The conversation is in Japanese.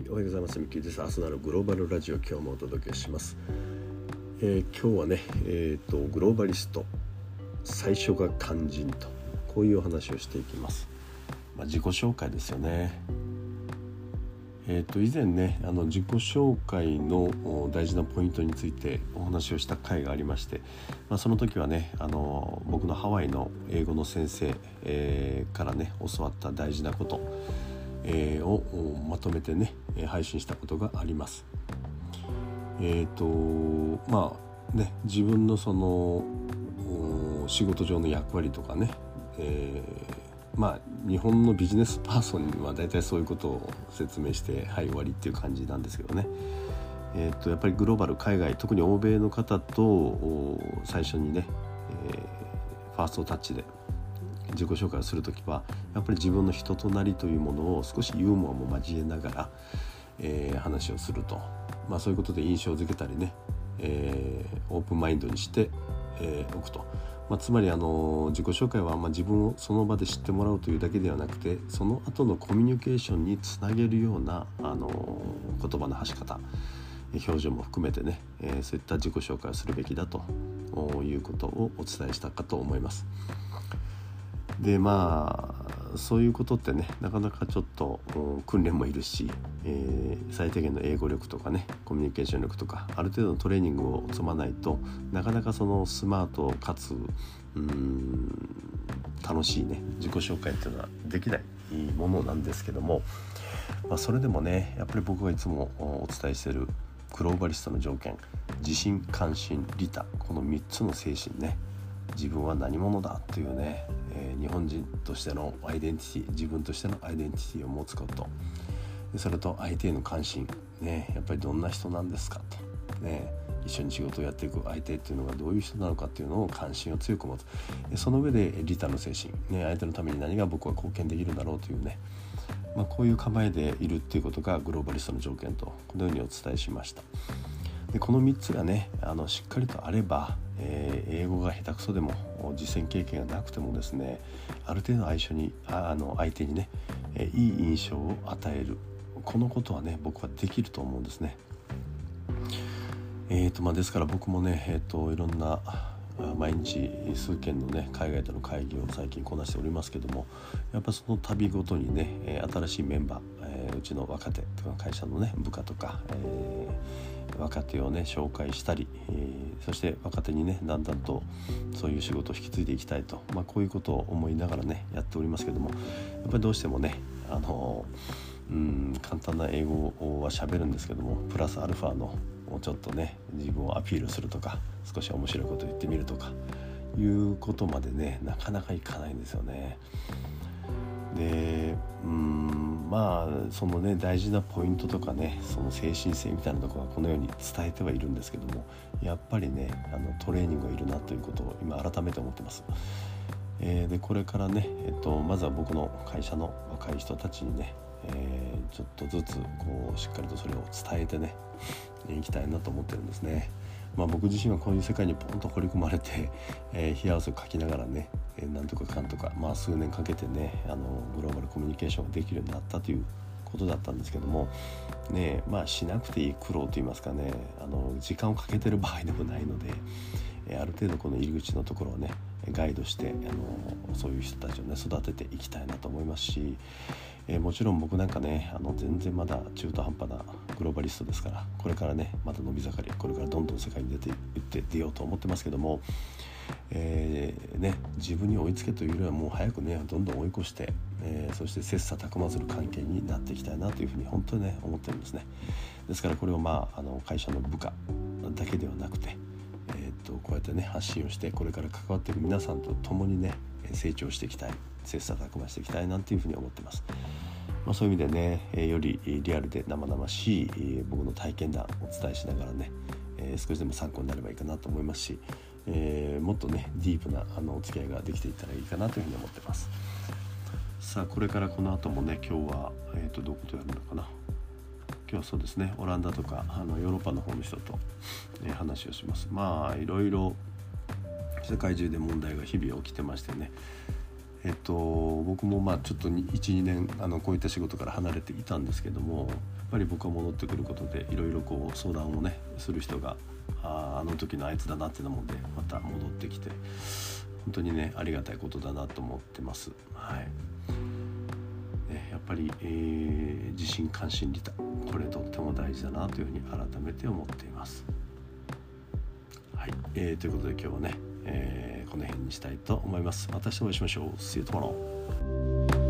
はいおはようございます。ミキです。明日なるグローバルラジオ今日もお届けします、えー、今日はねえっ、ー、とグローバリスト最初が肝心とこういうお話をしていきます。まあ、自己紹介ですよね。えー、と以前ねあの自己紹介の大事なポイントについてお話をした回がありまして、まあ、その時はねあの僕のハワイの英語の先生、えー、からね教わった大事なこと、えー、をまとめてね配信したことがあります。えっ、ー、とまあね自分のその仕事上の役割とかね、えー、まあ日本のビジネスパーソンには大体そういうことを説明してはい終わりっていう感じなんですけどね。えーと、やっぱりグローバル海外特に欧米の方と最初にね、えー、ファーストタッチで自己紹介をする時はやっぱり自分の人となりというものを少しユーモアも交えながら、えー、話をすると、まあ、そういうことで印象づけたりね、えー、オープンマインドにして、えー、おくと、まあ、つまりあの自己紹介はま自分をその場で知ってもらうというだけではなくてその後のコミュニケーションにつなげるようなあの言葉の発し方表情も含めてね、え、そういった自己紹介をするべきだということをお伝えしたかと思います。でまあそういうことってねなかなかちょっと訓練もいるし、えー、最低限の英語力とかねコミュニケーション力とかある程度のトレーニングを積まないとなかなかそのスマートかつうん楽しいね自己紹介っていうのはできないものなんですけども、まあ、それでもねやっぱり僕がいつもお伝えしてるグローバリストの条件自信関心利他この3つの精神ね自分は何者だというね、えー、日本人としてのアイデンティティ自分としてのアイデンティティを持つこと。それと相手への関心、ね、やっぱりどんな人なんですかと、ね、一緒に仕事をやっていく相手っていうのがどういう人なのかっていうのを関心を強く持つ。その上で利他の精神、ね、相手のために何が僕は貢献できるんだろうというね、まあ、こういう構えでいるっていうことがグローバリストの条件とこのようにお伝えしました。でこの3つがねあのしっかりとあれば、えー、英語が下手くそでも実践経験がなくてもですねある程度相性にあの相手にね、え、いい印象を与えるこのことはね僕はできると思うんですね。えーとまあ、ですから僕もね、えーと、いろんな毎日数件のね海外との会議を最近こなしておりますけどもやっぱその度ごとにね新しいメンバー、えー、うちの若手とか会社のね部下とか、えー、若手をね紹介したり、えー、そして若手にねだんだんとそういう仕事を引き継いでいきたいと、まあ、こういうことを思いながらねやっておりますけどもやっぱりどうしてもねあのうん簡単な英語は喋るんですけどもプラスアルファのちょっとね自分をアピールするとか少し面白いこと言ってみるとかいうことまでねなかなかいかないんですよね。でうんまあそのね大事なポイントとかねその精神性みたいなところはこのように伝えてはいるんですけどもやっぱりねあのトレーニングがいるなということを今改めて思ってます。えー、でこれからね、えっと、まずは僕の会社の若い人たちにねえー、ちょっとずつこうしっかりとそれを伝えてねいきたいなと思ってるんですね。まあ、僕自身はこういう世界にポンと掘り込まれて、えー、冷や汗をかきながらね、えー、なんとかかんとか、まあ、数年かけてねあのグローバルコミュニケーションができるようになったということだったんですけどもねまあしなくていい苦労といいますかねあの時間をかけてる場合でもないので、え、ある程度この入り口のところをねガイドしてあのそういう人たちをね育てていきたいなと思いますし、えー、もちろん僕なんかねあの全然まだ中途半端なグローバリストですからこれからねまた伸び盛りこれからどんどん世界に出ていって出ようと思ってますけども、えー、ね、自分に追いつけというよりはもう早くねどんどん追い越して、えー、そして切磋琢磨する関係になっていきたいなというふうに本当にね思ってるんですねですからこれをまああの会社の部下だけではなくて、えーと、こうやってね発信をしてこれから関わっている皆さんと共にね成長していきたい切磋琢磨していきたいなんていうふうに思ってます。まあ、そういう意味でね、えよりリアルで生々しい、僕の体験談をお伝えしながらね、え少しでも参考になればいいかなと思いますし、えー、もっとねディープなあのお付き合いができていったらいいかなというふうに思ってますさあこれからこの後もね今日は、えーと、どことやるのかな。今日はそうですねオランダとかあのヨーロッパの方の人と、ね、話をします。まあいろいろ世界中で問題が日々起きてましてね。えっと、僕もまあちょっと12年あのこういった仕事から離れていたんですけどもやっぱり僕は戻ってくることでいろいろこう相談をねする人がああの時のあいつだなっていうのもでまた戻ってきて本当にねありがたいことだなと思ってます。はい、やっぱり、えー、自信関心利他これとっても大事だなというふうに改めて思っています。はい、えー、ということで今日はね、えー、この辺にしたいと思います。また明日お会いしましょう。See you tomorrow.